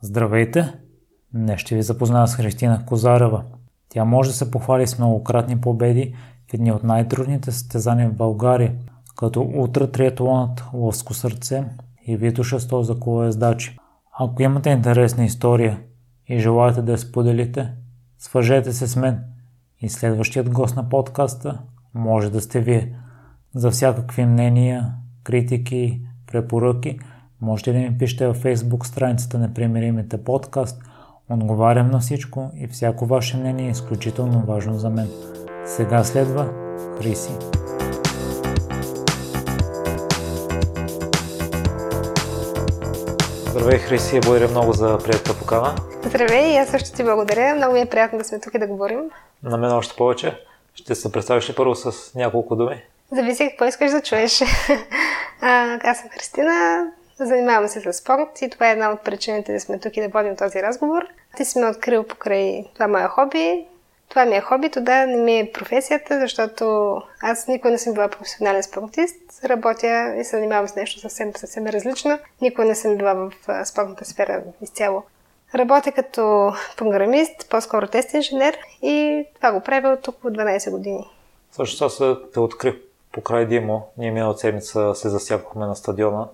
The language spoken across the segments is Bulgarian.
Здравейте! Днес ще ви запозная с Христина Козарева. Тя може да се похвали с многократни победи в едни от най-трудните състезания в България, като ултратриатлонът Ловско сърце и Витоша 100 за колоездачи. Ако имате интересна история и желаете да я споделите, свържете се с мен и следващият гост на подкаста може да сте вие. За всякакви мнения, критики, препоръки – Можете да ми пишете във Facebook страницата на Примеримите подкаст. Отговарям на всичко и всяко ваше мнение е изключително важно за мен. Сега следва Хриси. Здравей, Хриси, благодаря много за приятелата покана. Здравей, и аз също ти благодаря. Много ми е приятно да сме тук и да говорим. На мен още повече. Ще се представиш ли първо с няколко думи? Зависи какво искаш да чуеш. а, аз съм Христина, Занимавам се с спорт и това е една от причините да сме тук и да водим този разговор. Ти си ме открил покрай това мое хоби. Това ми е хобито, да, не ми е професията, защото аз никога не съм била професионален спортист. Работя и се занимавам с нещо съвсем, съвсем различно. Никога не съм била в спортната сфера изцяло. Работя като програмист, по-скоро тест инженер и това го правя от около 12 години. Също аз те открих покрай Димо. Ние миналата седмица се засякохме на стадиона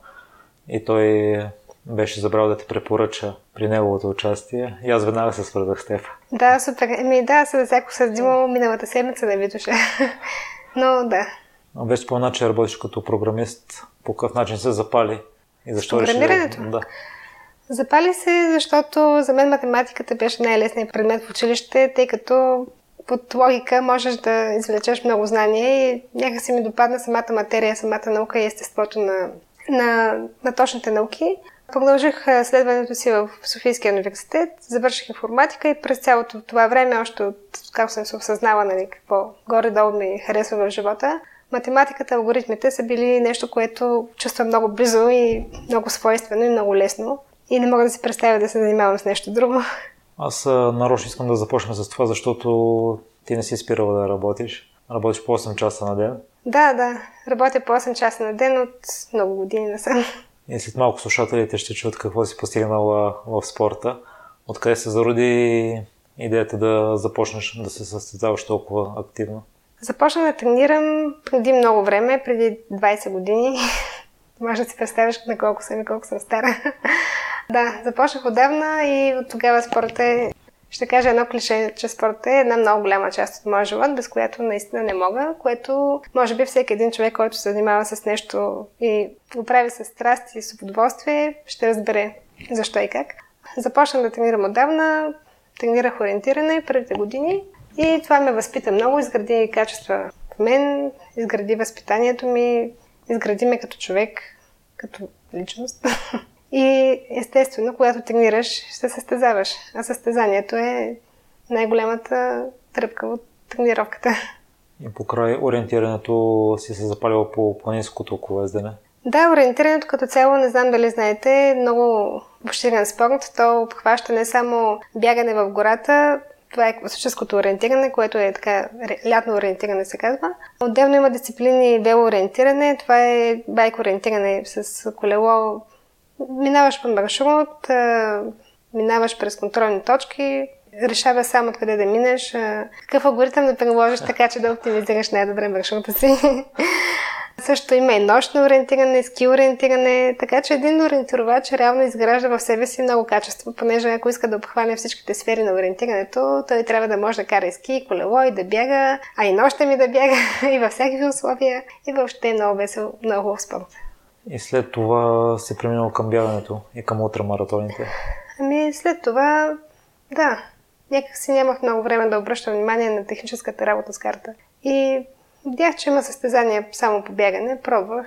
и той беше забрал да те препоръча при неговото участие и аз веднага се свързах с теб. Да, супер. Еми да, се засякох с Димо миналата седмица да Витоша. Но да. Вече спомена, че работиш като програмист. По какъв начин се запали? И защо Програмирането? Да. Запали се, защото за мен математиката беше най-лесният предмет в училище, тъй като под логика можеш да извлечеш много знания и някакси ми допадна самата материя, самата наука и естеството на на, на точните науки. Продължих следването си в Софийския университет, завърших информатика и през цялото това време, още от как съм се осъзнала нали, какво горе-долу ми харесва в живота, математиката, алгоритмите са били нещо, което чувствам много близо и много свойствено и много лесно. И не мога да си представя да се занимавам с нещо друго. Аз нарочно искам да започна с това, защото ти не си спирала да работиш. Работиш по 8 часа на ден. Да, да. Работя по 8 часа на ден от много години насам. И след малко слушателите ще чуят какво си постигнала в спорта. Откъде се зароди идеята да започнеш да се състезаваш толкова активно? Започна да тренирам преди много време, преди 20 години. Може да си представиш на колко съм и колко съм стара. да, започнах отдавна и от тогава спорта е ще кажа едно клише, че спорта е една много голяма част от моя живот, без която наистина не мога, което може би всеки един човек, който се занимава с нещо и го прави с страст и с удоволствие, ще разбере защо и как. Започнах да тренирам отдавна, тренирах ориентиране първите години и това ме възпита много, изгради качества в мен, изгради възпитанието ми, изгради ме като човек, като личност. И естествено, когато тренираш, ще състезаваш. А състезанието е най-голямата тръпка от тренировката. И покрай ориентирането си се запалила по планинското колездене? Да, ориентирането като цяло, не знам дали знаете, е много обширен спорт. То обхваща не само бягане в гората, това е класическото ориентиране, което е така лятно ориентиране се казва. Отделно има дисциплини велоориентиране, това е байк ориентиране с колело, минаваш по маршрут, минаваш през контролни точки, решава само откъде да минеш, какъв алгоритъм да приложиш така, че да оптимизираш най-добре маршрута си. Също има и нощно ориентиране, ски ориентиране, така че един ориентировач реално изгражда в себе си много качество, понеже ако иска да обхване всичките сфери на ориентирането, той трябва да може да кара и ски, и колело, и да бяга, а и нощта ми да бяга, и във всякакви условия, и въобще е много весел, много спорт. И след това се преминал към бягането и към ултрамаратоните? Ами след това, да, някак си нямах много време да обръщам внимание на техническата работа с карта. И видях, че има състезания само по бягане, пробвах.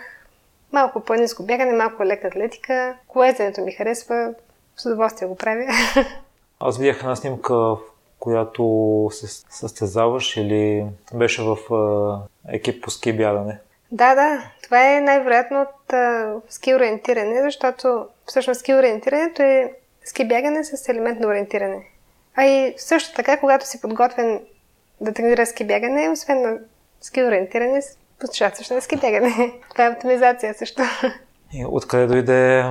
Малко по-низко бягане, малко лека атлетика. Колезенето ми харесва, с удоволствие го правя. Аз видях една снимка, в която се състезаваш или беше в екип по ски бягане. Да, да. Това е най-вероятно от а, ски ориентиране, защото всъщност ски ориентирането е ски бягане с елемент на ориентиране. А и също така, когато си подготвен да тренира ски бягане, освен на ски ориентиране, също на ски бягане. Това е оптимизация също. И откъде дойде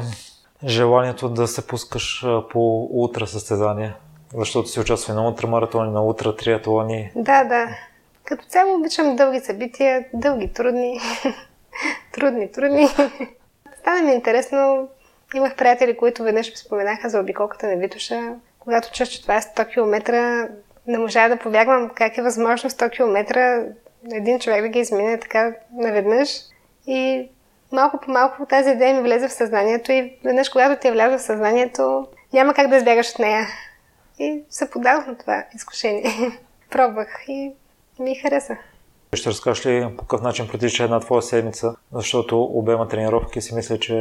желанието да се пускаш по утра състезание? Защото си участва на ултрамаратони, на утра триатлони. Да, да. Като цяло обичам дълги събития, дълги, трудни. трудни, трудни. Стана ми интересно. Имах приятели, които веднъж ми споменаха за обиколката на Витоша. Когато чух, че това е 100 км, не можа да повярвам как е възможно 100 км един човек да ги измине така наведнъж. И малко по малко тази идея ми влезе в съзнанието и веднъж, когато ти е вляза в съзнанието, няма как да избягаш от нея. И се подадох на това изкушение. Пробвах и ми хареса. Ще разкажеш ли по какъв начин протича една твоя седмица, защото обема тренировки си мисля, че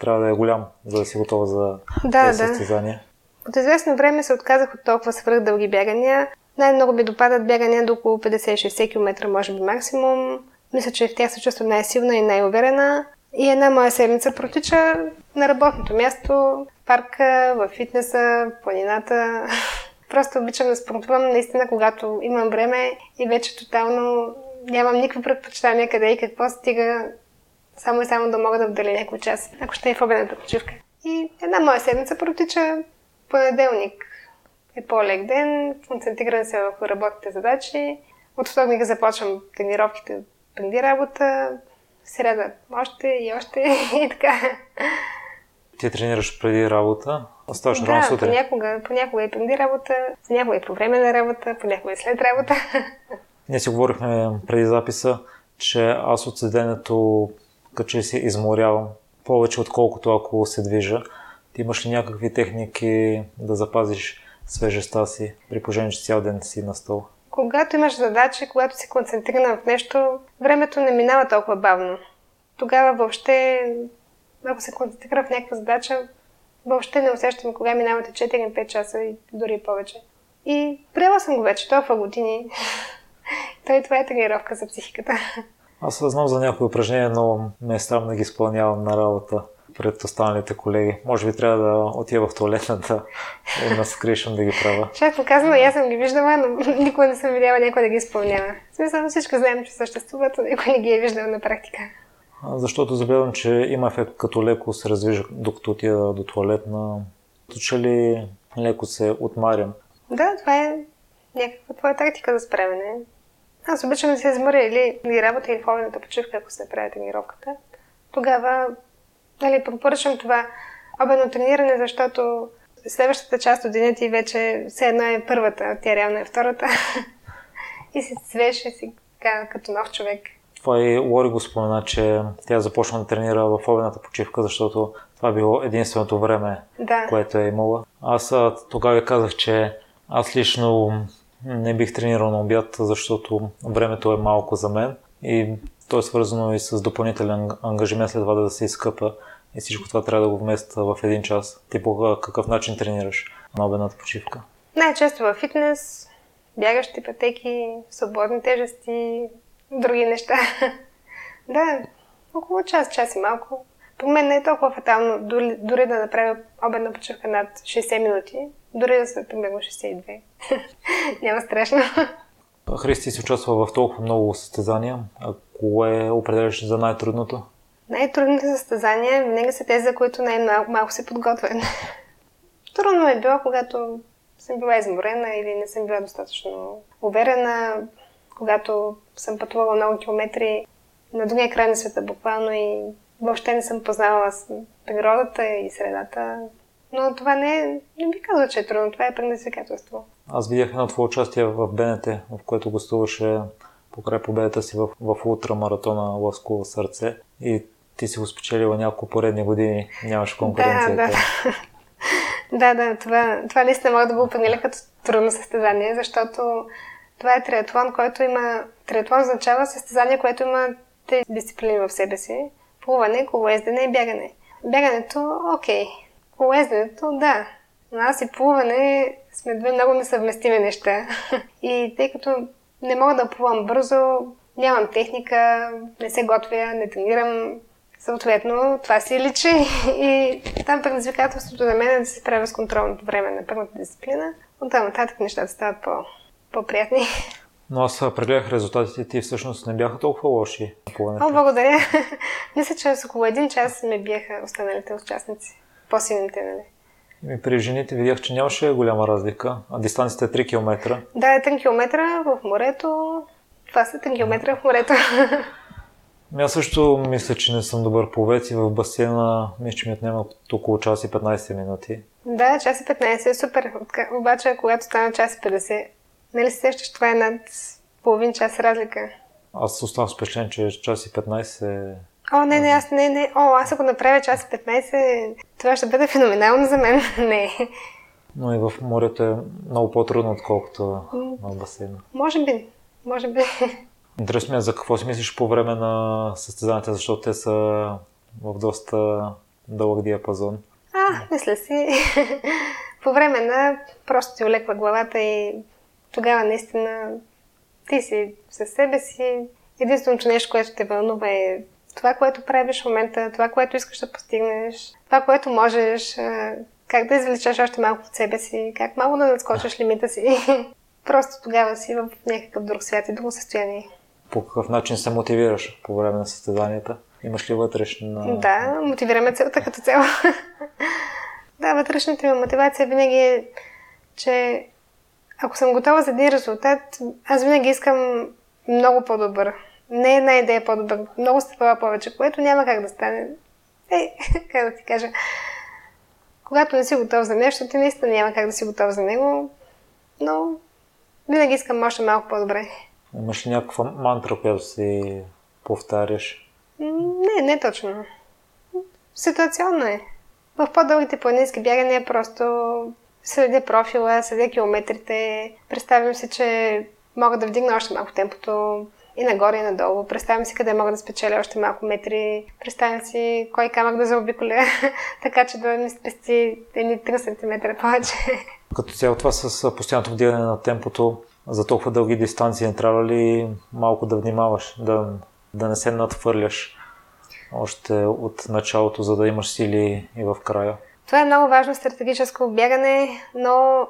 трябва да е голям, за да си готова за да, тези да. състезания. От известно време се отказах от толкова свръх дълги бягания. Най-много ми допадат бягания до около 50-60 км, може би максимум. Мисля, че в тях се чувствам най-силна и най-уверена. И една моя седмица протича на работното място, в парка, в фитнеса, в планината. Просто обичам да спортувам наистина, когато имам време и вече тотално нямам никакво предпочитание къде и какво стига. Само и само да мога да вдали някой час, ако ще е в обедната почивка. И една моя седмица протича понеделник е по-лек ден, концентриран се върху работните задачи. От вторник започвам тренировките преди работа, среда още и още и така. Ти тренираш преди работа, оставаш да, рано сутрин. понякога, понякога и преди работа, понякога и по време на работа, понякога и след работа. Ние си говорихме преди записа, че аз от седенето като че си изморявам повече отколкото ако се движа. Ти имаш ли някакви техники да запазиш свежестта си, при положение, че цял ден си на стол? Когато имаш задачи, когато си концентриран в нещо, времето не минава толкова бавно. Тогава въобще, ако се концентрира в някаква задача, въобще не усещам кога минавате 4-5 часа и дори повече. И приела съм го вече толкова години. Той това е тренировка за психиката. Аз знам за някои упражнения, но ме е срам да ги изпълнявам на работа пред останалите колеги. Може би трябва да отида в туалетната и на скришъм да ги правя. Чакай, казвам, аз съм ги виждала, но никога не съм видяла някой да ги изпълнява. В смисъл, всички знаем, че съществуват, но никой не ги е виждал на практика. Защото забелявам, че има ефект като леко се раздвижа, докато отида до туалетна. Като ли леко се отмарям. Да, това е някаква твоя тактика за справяне. Аз обичам да се изморя или, или работа, или ходената почивка, ако се прави тренировката. Тогава нали, препоръчвам това обедно трениране, защото следващата част от деня ти вече все едно е първата, тя реално е втората. и си свеж и си като нов човек. Това и Лори го спомена, че тя започна да тренира в обедната почивка, защото това било единственото време, да. което е имала. Аз тогава казах, че аз лично не бих тренирал на обяд, защото времето е малко за мен и то е свързано и с допълнителен ангажимент след това да се изкъпа и всичко това трябва да го вместа в един час. Ти по какъв начин тренираш на обедната почивка? Най-често във фитнес, бягащи пътеки, свободни тежести, други неща. да, около час, час и малко. По мен не е толкова фатално дори, дори да направя обедна почивка над 60 минути, дори да са примерно 62. Няма страшно. Христи си участва в толкова много състезания. А кое определяш за най-трудното? Най-трудните състезания винаги са тези, за които най-малко малко се подготвен. Трудно е било, когато съм била изморена или не съм била достатъчно уверена, когато съм пътувала много километри на другия край на света буквално и въобще не съм познавала природата и средата. Но това не е, не би казал, че е трудно, това е предизвикателство. Аз видях едно твое участие в БНТ, в което гостуваше покрай победата си в, в ултрамаратона Лъсково сърце и ти си го спечелила няколко поредни години, нямаш конкуренция. Да, да. да, да, това, това наистина мога да го определя като трудно състезание, защото това е триатлон, който има... Триатлон означава състезание, което има тези дисциплини в себе си. Плуване, колоездене и бягане. Бягането, окей. Колоезденето, да. Но аз и плуване сме две много несъвместими неща. И тъй като не мога да плувам бързо, нямам техника, не се готвя, не тренирам, Съответно, това си личи и там предизвикателството за мен е да се справя с контролното време на първата дисциплина. От там нататък нещата стават по, по-приятни. Но аз прегледах резултатите ти всъщност не бяха толкова лоши. О, благодаря. Мисля, че с около един час ме биеха останалите участници. по-силните, нали. И при жените видях, че нямаше голяма разлика, а дистанцията е 3 км. Да, 3 км в морето. Това са 3 км в морето. Ами аз също мисля, че не съм добър пловец и в басейна мисля, че ми отнема около час и 15 минути. Да, час и 15 е супер. Обаче, когато стана час и 50, нали се сещаш, това е над половин час разлика. Аз оставам с впечатлен, че час и 15 е... О, не, не, аз не, не. О, аз ако направя час и 15, това ще бъде феноменално за мен. не. Но и в морето е много по-трудно, отколкото на басейна. Може би, може би. Интересно ми е за какво си мислиш по време на състезанията, защото те са в доста дълъг диапазон. А, мисля си. по време на просто ти олеква главата и тогава наистина ти си със себе си. Единственото нещо, което те вълнува е това, което правиш в момента, това, което искаш да постигнеш, това, което можеш, как да извлечеш още малко от себе си, как малко да надскочиш лимита си. Просто тогава си в някакъв друг свят и друго състояние. По какъв начин се мотивираш по време на състезанията? Имаш ли вътрешна... Да, мотивираме целта като цяло. да, вътрешната ми мотивация винаги е, че ако съм готова за един резултат, аз винаги искам много по-добър. Не една идея по-добър, много стъпала повече, което няма как да стане. Ей, как да ти кажа. Когато не си готов за нещо, ти наистина няма как да си готов за него, но винаги искам още малко по-добре. Имаш ли някаква мантра, която си повтаряш? Не, не точно. Ситуационно е. В по-дългите планински бягания просто следя профила, следя километрите, представям си, че мога да вдигна още малко темпото и нагоре и надолу. Представям си къде мога да спечеля още малко метри. Представям си кой камък да заобиколя, така че да ми спести едни 3 см повече. Като цяло това с постоянното вдигане на темпото за толкова дълги дистанции не трябва ли малко да внимаваш, да, да не се надхвърляш още от началото, за да имаш сили и в края? Това е много важно стратегическо бягане, но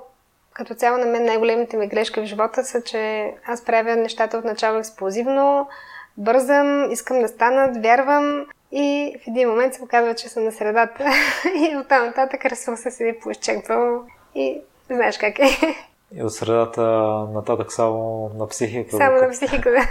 като цяло на мен най-големите ми грешки в живота са, че аз правя нещата от начало експлозивно, бързам, искам да станат, вярвам и в един момент се оказва, че съм на средата и оттам нататък ресурса си е поизчерпвал и знаеш как е. И от средата нататък само на психика. Само на психика, да.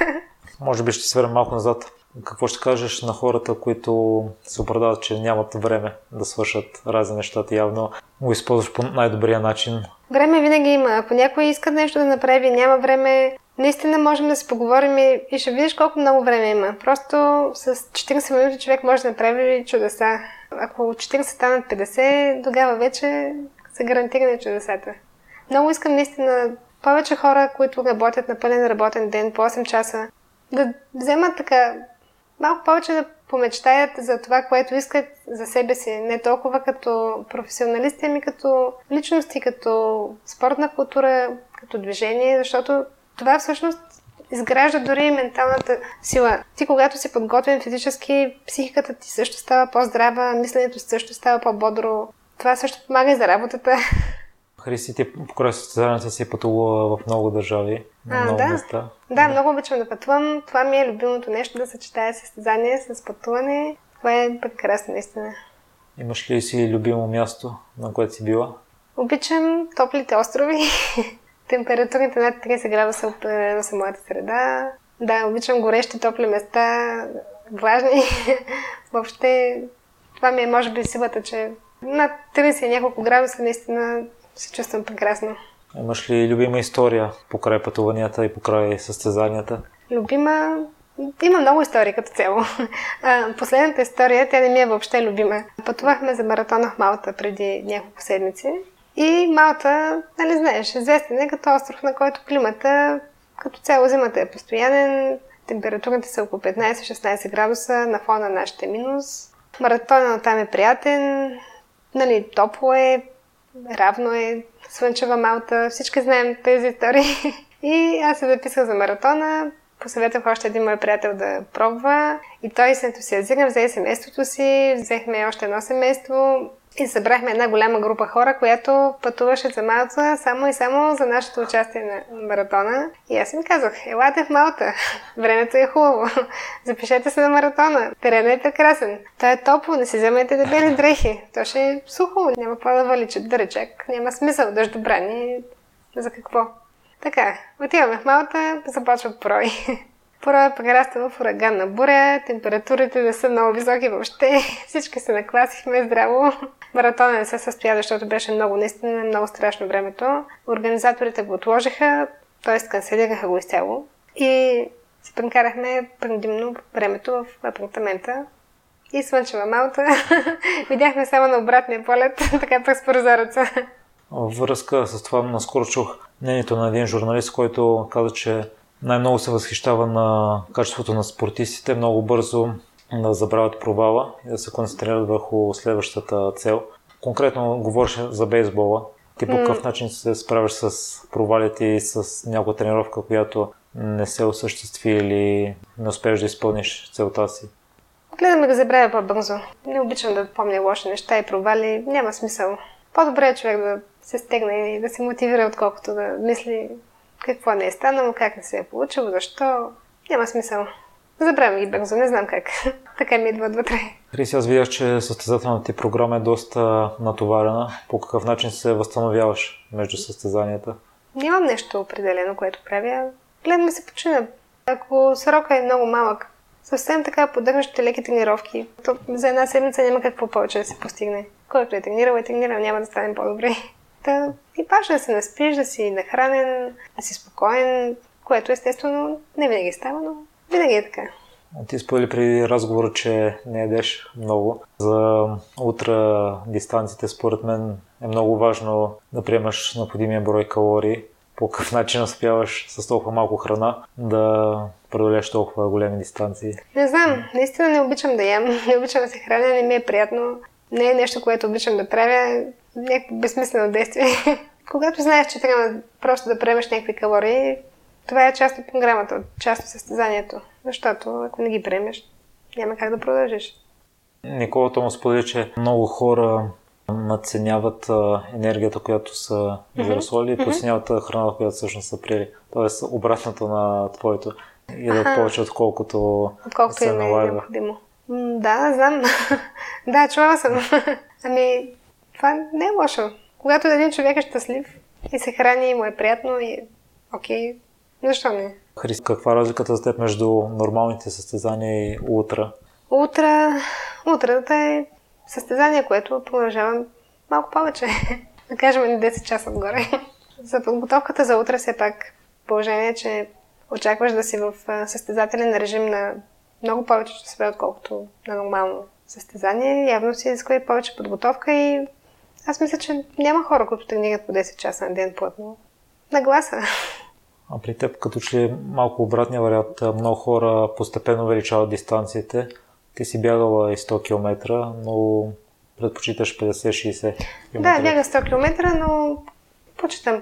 Може би ще свера малко назад. Какво ще кажеш на хората, които се оправдават, че нямат време да свършат разни неща? Ти явно го използваш по най-добрия начин. Време винаги има. Ако някой иска нещо да направи, няма време, наистина можем да се поговорим и, и ще видиш колко много време има. Просто с 40 минути човек може да направи чудеса. Ако 40 станат 50, тогава вече са гарантирани чудесата. Много искам наистина повече хора, които работят на пълен работен ден по 8 часа, да вземат така малко повече да помечтаят за това, което искат за себе си. Не толкова като професионалисти, ами като личности, като спортна култура, като движение, защото това всъщност изгражда дори и менталната сила. Ти, когато си подготвен физически, психиката ти също става по-здрава, мисленето също става по-бодро. Това също помага и за работата. Христи, ти покрай състезанията си пътувала в много държави, на а, много да. места. Да, много обичам да пътувам. Това ми е любимото нещо, да съчетая състезание с пътуване. Това е прекрасно, наистина. Имаш ли си любимо място, на което си била? Обичам топлите острови. Температурите над 30 градуса са моята среда. Да, обичам горещи, топли места, влажни. Въобще, това ми е, може би, силата, че над 30 няколко градуса наистина се чувствам прекрасно. Имаш ли любима история покрай пътуванията и покрай състезанията? Любима? Има много истории като цяло. Последната история, тя не ми е въобще любима. Пътувахме за маратона в Малта преди няколко седмици. И Малта, нали знаеш, известен е като остров, на който климата като цяло зимата е постоянен, температурите са около 15-16 градуса, на фона на нашите минус. Маратона там е приятен, нали, топло е, равно е, слънчева Малта, всички знаем тези истории. И аз се записах за маратона, посъветвах още един мой приятел да пробва и той се ентусиазира, взе семейството си, взехме още едно семейство. И събрахме една голяма група хора, която пътуваше за Малта само и само за нашето участие на маратона. И аз им казах, елате в Малта, времето е хубаво, запишете се на маратона, терена е прекрасен, той е топло, не си вземайте дебели дрехи, то ще е сухо, няма какво да валичат дърчак, няма смисъл, дъждобрани, за какво. Така, отиваме в Малта, започва прой. Пора прераства в ураганна буря, температурите не са много високи въобще, всички се накласихме здраво. Маратона не се състоя, защото беше много, наистина много страшно времето. Организаторите го отложиха, т.е. канцелираха го изцяло. И си прекарахме предимно времето в апартамента. И слънчева Малта. Видяхме само на обратния полет, така през прозореца. Връзка с това наскоро чух мнението на един журналист, който каза, че най-много се възхищава на качеството на спортистите, много бързо да забравят провала и да се концентрират върху следващата цел. Конкретно говореше за бейсбола. Ти по какъв начин се справиш с провалите и с някаква тренировка, която не се осъществи или не успееш да изпълниш целта си? Гледам да го забравя по-бързо. Не обичам да помня лоши неща и провали. Няма смисъл. По-добре е човек да се стегне и да се мотивира, отколкото да мисли какво не е станало, как не се е получило, защо. Няма смисъл. Забравям ги бързо, не знам как. така ми идва вътре. Криси, аз видях, че състезателната ти програма е доста натоварена. По какъв начин се възстановяваш между състезанията? Нямам нещо определено, което правя. Гледам да се почина. Ако срока е много малък, съвсем така поддържащите леки тренировки, то за една седмица няма какво повече да се постигне. Който е тренирал, е тренирал, няма да стане по-добре. Та и паша да се наспиш, да си нахранен, да си спокоен, което естествено не винаги става, но винаги е така. Ти сподели при разговора, че не ядеш много. За утра дистанциите, според мен, е много важно да приемаш необходимия брой калории. По какъв начин успяваш с толкова малко храна да преодолееш толкова големи дистанции? Не знам, наистина не обичам да ям, не обичам да се храня, не ми е приятно. Не е нещо, което обичам да правя някакво безсмислено действие. Когато знаеш, че трябва просто да приемеш някакви калории, това е част от програмата, част от състезанието. Защото ако не ги приемеш, няма как да продължиш. Никола Тома сподели, че много хора надценяват енергията, която са mm-hmm. и подценяват храната, която всъщност са приели. Тоест обратното на твоето. Идват ага. повече, отколкото, отколкото се е необходимо. Да, знам. да, чувала съм. ами, това не е лошо. Когато един човек е щастлив и се храни и му е приятно и окей, защо не? Хрис, каква е разликата за теб между нормалните състезания и утра? Утра, утрата е състезание, което продължавам малко повече. да кажем на 10 часа отгоре. за подготовката за утре все пак положение, че очакваш да си в състезателен режим на много повече часове, отколкото на нормално състезание. Явно си изисква и повече подготовка и аз мисля, че няма хора, които тренират по 10 часа на ден плътно. Нагласа. А при теб, като че малко обратния вариант, много хора постепенно увеличават дистанциите. Ти си бягала и 100 км, но предпочиташ 50-60 км. Да, бяга 100 км, но почитам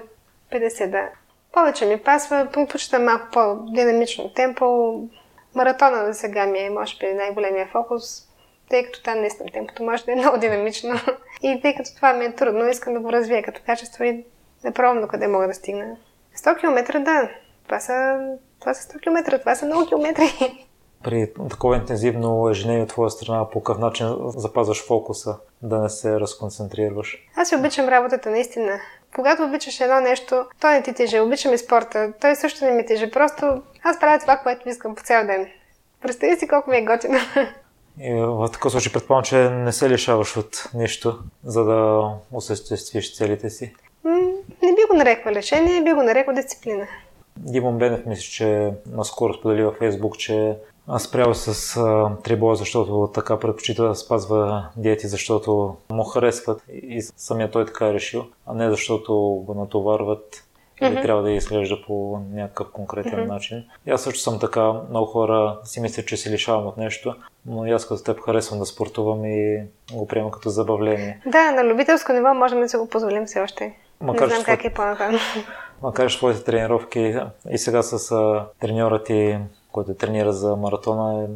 50, да. Повече ми пасва, предпочитам малко по-динамично темпо. Маратона за сега ми е, може би, най-големия фокус тъй като там наистина темпото може да е много динамично. И тъй като това ми е трудно, искам да го развия като качество и да пробвам до къде мога да стигна. 100 км, да. Това са, това са 100 км, това са много километри. При такова интензивно ежедневие от твоя страна, по какъв начин запазваш фокуса, да не се разконцентрираш? Аз обичам работата, наистина. Когато обичаш едно нещо, то не ти тежи. Обичам и спорта. Той също не ми тежи. Просто аз правя това, което искам по цял ден. Представи си колко ми е готино. И в такъв случай предполагам, че не се лишаваш от нищо, за да осъществиш целите си. не би го нарекла лечение, би го нарекла дисциплина. Димон Бенев мисля, че наскоро сподели във Фейсбук, че аз спрял с а, трибола, защото така предпочита да спазва диети, защото му харесват и самия той така е решил, а не защото го натоварват или mm-hmm. трябва да изглежда по някакъв конкретен mm-hmm. начин. И аз също съм така, много хора си мислят, че се лишавам от нещо, но аз като теб харесвам да спортувам и го приемам като забавление. Да, на любителско ниво можем да се го позволим все още. Макар, не знам как е по-натам. Макар че твоите тренировки и сега с а, треньора ти, който тренира за маратона, е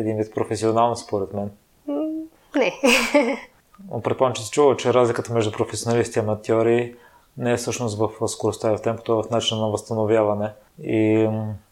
един вид професионално според мен. Не. Предполагам, че се чува, че разликата между професионалисти и аматьори не е всъщност в скоростта и в темпото, а в начина на възстановяване. И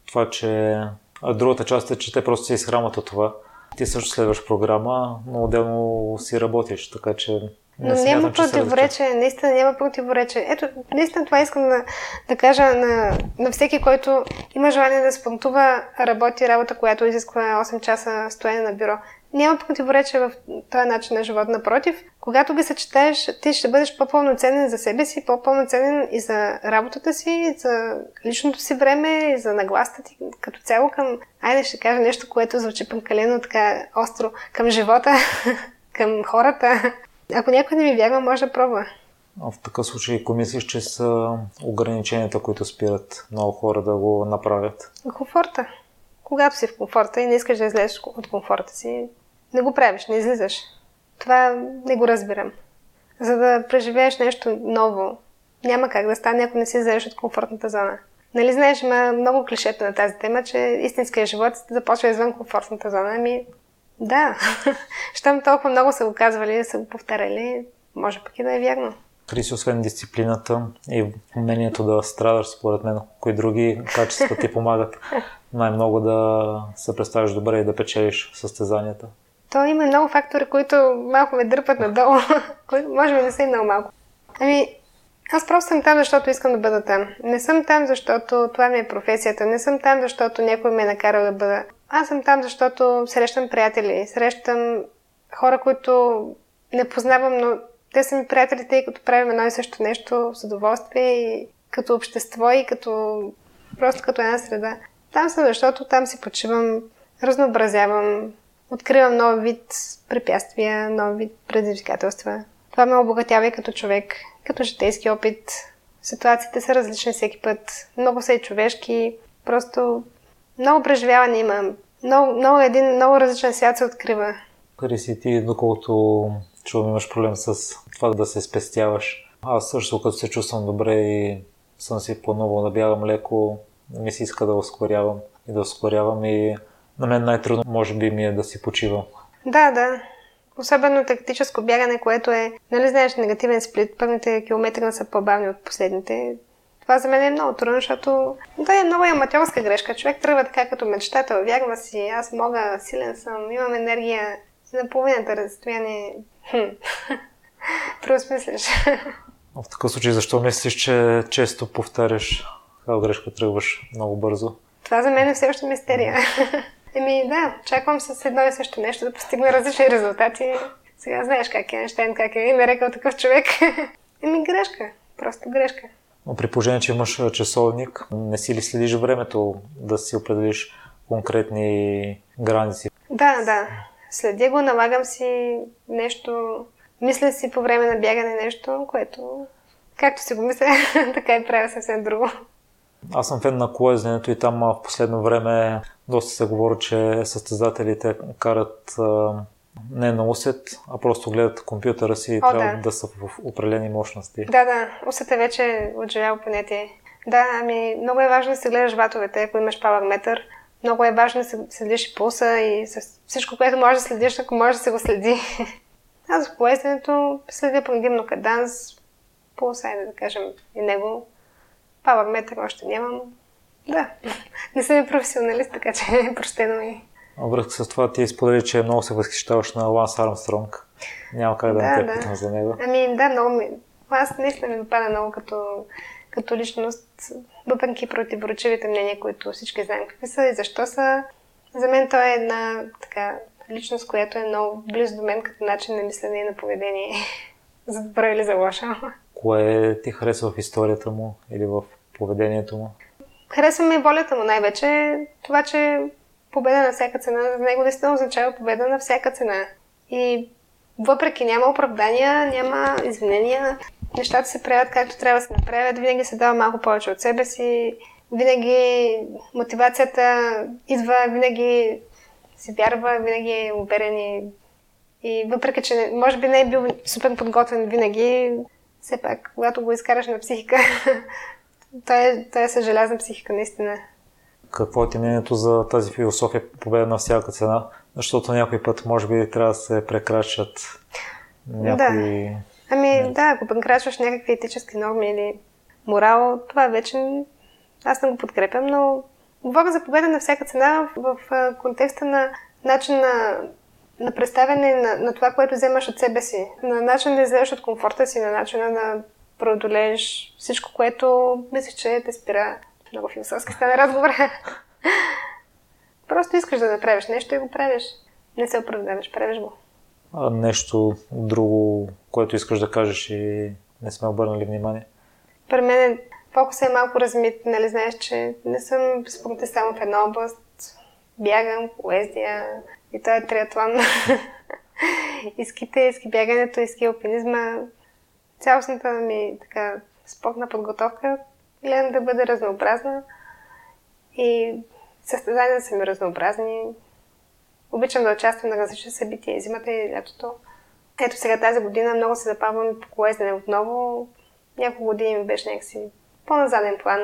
това, че а другата част е, че те просто се изхранват от това. Ти също следваш програма, но отделно си работиш, така че не но няма противоречие, наистина няма противоречие. Ето, наистина това искам да, да кажа на, на всеки, който има желание да спортува, работи работа, която изисква 8 часа стоене на бюро. Няма противоречие в този начин на живот. Напротив, когато ги съчетаеш, ти ще бъдеш по-пълноценен за себе си, по-пълноценен и за работата си, и за личното си време, и за нагласта ти като цяло към... Айде ще кажа нещо, което звучи пънкалено така остро към живота, към хората. Ако някой не ми вярва, може да пробва. В такъв случай, ако мислиш, че са ограниченията, които спират много хора да го направят? Комфорта. Когато си в комфорта и не искаш да излезеш от комфорта си, не го правиш, не излизаш. Това не го разбирам. За да преживееш нещо ново, няма как да стане, ако не си излезеш от комфортната зона. Нали знаеш, има много клишета на тази тема, че истинския живот започва извън комфортната зона. Ами, да. Щом толкова много са го казвали, са го повтаряли, може пък и да е вярно. Криси, освен дисциплината и умението да страдаш, според мен, кои други качества ти помагат най-много да се представиш добре и да печелиш състезанията? То има много фактори, които малко ме дърпат надолу, които може би не са и много малко. Ами, аз просто съм там, защото искам да бъда там. Не съм там, защото това ми е професията. Не съм там, защото някой ме е накарал да бъда. Аз съм там, защото срещам приятели, срещам хора, които не познавам, но те са ми приятели, тъй като правим едно и също нещо с удоволствие и като общество и като просто като една среда. Там съм, защото там си почивам, разнообразявам, откривам нов вид препятствия, нов вид предизвикателства. Това ме обогатява и като човек, като житейски опит. Ситуациите са различни всеки път. Много са и човешки. Просто много преживяване има. Много, много един много различен свят се открива. Къде си ти, доколкото чувам имаш проблем с това да се спестяваш. Аз също, като се чувствам добре и съм си планувал да бягам леко, ми се иска да ускорявам и да ускорявам и на мен най-трудно може би ми е да си почивам. Да, да. Особено тактическо бягане, което е, нали знаеш, негативен сплит, първите километри са по-бавни от последните. Това за мен е много трудно, защото да е много аматьорска грешка. Човек тръгва така като мечтател, вярва си, аз мога, силен съм, имам енергия. На половината разстояние Преосмисляш. В такъв случай, защо мислиш, че често повтаряш тази грешка, тръгваш много бързо? Това за мен е все още мистерия. Еми да, чаквам с едно и също нещо да постигна различни резултати. Сега знаеш как е Einstein, как е нарекал такъв човек. Еми грешка, просто грешка. Но при положение, че имаш часовник, не си ли следиш времето да си определиш конкретни граници? Да, да. Следя го, налагам си нещо, мисля си по време на бягане нещо, което както си го мисля, така и правя съвсем друго. Аз съм фен на колезенето и там в последно време доста се говори, че състезателите карат не на усет, а просто гледат компютъра си и О, трябва да. да са в определени мощности. Да, да. Усет е вече отживяло понятие. Да, ами много е важно да се гледаш ватовете, ако имаш метър. Много е важно да се следиш и пулса и всичко, което можеш да следиш, ако може да се го следи. Аз в поезденето следя предимно каданс, пулс, айде да кажем и него. метър още нямам. Да, не съм и професионалист, така че е простено ми. Във връзка с това ти сподели, че много се възхищаваш на Ланс Армстронг. Няма как да, да не те да. за него. Ами да, много ми... Аз наистина ми допада много като, като личност, въпреки противоречивите мнения, които всички знаем какви са и защо са. За мен той е една така личност, която е много близо до мен като начин на мислене и на поведение. за добро или за лошо. Кое ти харесва в историята му или в поведението му? Харесва ми волята му най-вече. Това, че победа на всяка цена, за него наистина означава победа на всяка цена. И въпреки няма оправдания, няма извинения, нещата се правят както трябва да се направят, винаги се дава малко повече от себе си, винаги мотивацията идва, винаги се вярва, винаги е уверен и, и въпреки, че може би не е бил супер подготвен винаги, все пак, когато го изкараш на психика, той, е, той е с желязна психика, наистина. Какво е ти мнението за тази философия победа на всяка цена? Защото някой път може би трябва да се прекрачат някои... Да. Ами да, да ако прекрачваш някакви етически норми или морал, това вече аз не го подкрепям, но говоря за победа на всяка цена в, в контекста на начин на, на представяне на, на това, което вземаш от себе си, на начин да излезеш от комфорта си, на начина да преодолееш всичко, което мислиш, че те спира. Много философски стане разговор. Просто искаш да направиш нещо и го правиш. Не се оправдаваш, правиш го. Нещо друго, което искаш да кажеш и не сме обърнали внимание? При мен фокусът е малко размит. Нали знаеш, че не съм спортист само в една област. Бягам, поезия и това е триатлон. и ските, и ски бягането, и ски алпинизма. Цялостната ми така спортна подготовка гледам да бъде разнообразна и състезанията са ми разнообразни. Обичам да участвам на различни събития, зимата и лятото. Ето сега тази година много се запавам по колездене отново. Няколко години ми беше някакси по-назаден план.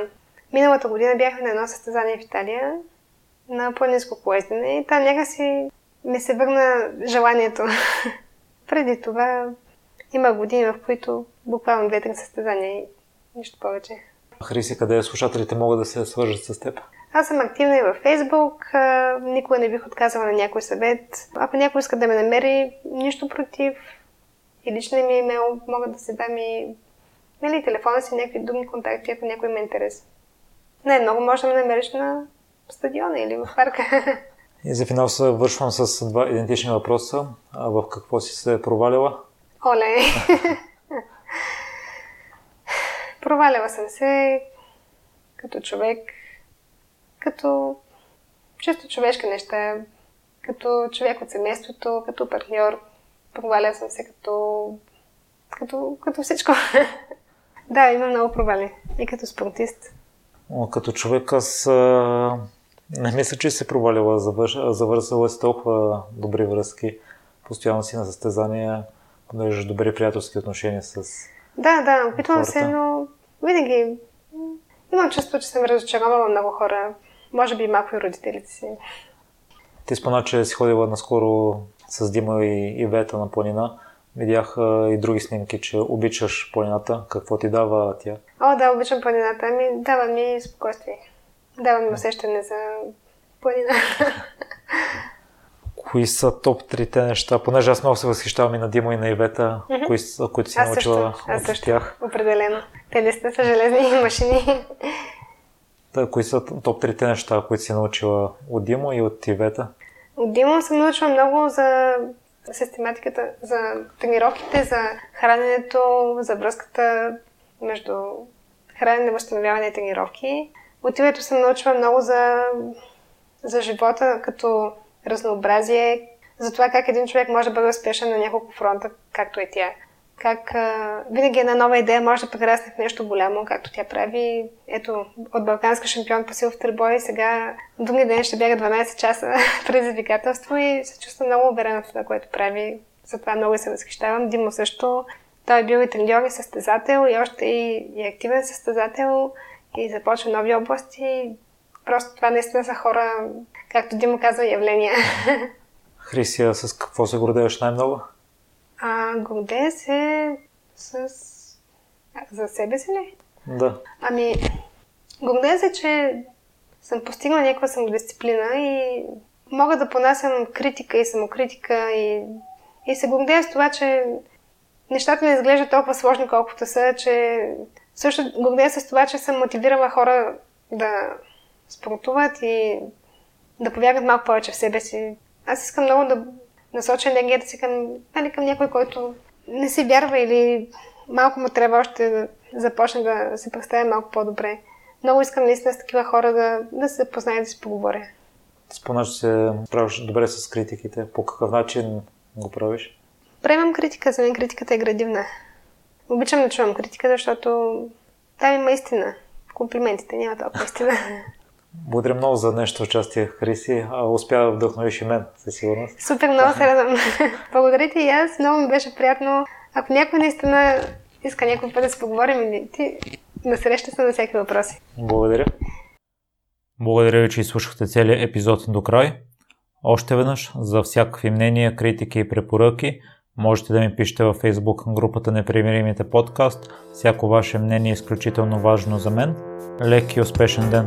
Миналата година бяхме на едно състезание в Италия на планинско колездене и там някакси ми се върна желанието. Преди това има години, в които буквално две-три състезания и нищо повече. Хриси, къде слушателите могат да се свържат с теб? Аз съм активна и във Фейсбук. Никога не бих отказала на някой съвет. Ако някой иска да ме намери, нищо против. И личния ми имейл, могат да се дам и нали, телефона си, някакви думи, контакти, ако някой ме интерес. Не, много може да ме намериш на стадиона или в парка. И за финал се вършвам с два идентични въпроса. А в какво си се провалила? Оле! провалила съм се като човек, като чисто човешки неща, като човек от семейството, като партньор. Проваля съм се като, като, като всичко. да, има много провали. И като спортист. Като човек аз а, не мисля, че се провалила. Завързала си толкова добри връзки. Постоянно си на състезания, поддържаш добри приятелски отношения с Да, да, опитвам се, но винаги имам чувство, че съм разочаровала много хора. Може би малко и родителите си. Ти спомена, че си ходила наскоро с Дима и Ивета на планина. Видях и други снимки, че обичаш планината. Какво ти дава тя? О, да, обичам планината. Ами, дава ми спокойствие. Дава ми усещане за планина. Кои са топ трите неща? Понеже аз много се възхищавам и на Дима и на Ивета, mm-hmm. кои които си аз научила също, аз също, тях. Определено. Те наистина са железни машини. Да, кои са топ трите неща, които си научила от Димо и от Ивета? От Димо съм научила много за систематиката, за тренировките, за храненето, за връзката между хранене, възстановяване и тренировки. От Ивето съм научила много за, за живота като разнообразие, за това как един човек може да бъде успешен на няколко фронта, както е тя. Как а, винаги една нова идея може да прерасне в нещо голямо, както тя прави. Ето, от балканска шампион по в трибой, сега други ден ще бяга 12 часа предизвикателство и се чувствам много уверена в това, което прави. Затова много се възхищавам. Димо също. Той е бил и треньор, и състезател, и още и, и активен състезател, и започва нови области. Просто това наистина са хора, както Димо казва, явления. Хрисия, с какво се гордееш най-много? А, гордея се с... За себе си ли? Да. Ами, гордея се, че съм постигнала някаква самодисциплина и мога да понасям критика и самокритика и, и се гордея с това, че нещата не изглеждат толкова сложни, колкото са, че също гордея се с това, че съм мотивирала хора да спортуват и да повярват малко повече в себе си. Аз искам много да насоча енергията си към, нали, към някой, който не си вярва или малко му трябва още да започне да се представя малко по-добре. Много искам наистина с такива хора да, да се познаят да си поговоря. Спомняш, че се правиш добре с критиките. По какъв начин го правиш? Приемам критика. За мен критиката е градивна. Обичам да чувам критика, защото там има истина. В комплиментите няма толкова истина. Благодаря много за нещо участие, Хриси. Успя да вдъхновиш и мен, със сигурност. Супер, много се радвам. Благодаря ти и аз. Много ми беше приятно. Ако някой наистина иска някой път да се поговорим или ти насреща съм на всеки въпроси. Благодаря. Благодаря ви, че изслушахте целият епизод до край. Още веднъж, за всякакви мнения, критики и препоръки, Можете да ми пишете във Facebook групата Непримиримите подкаст. Всяко ваше мнение е изключително важно за мен. Лек и успешен ден!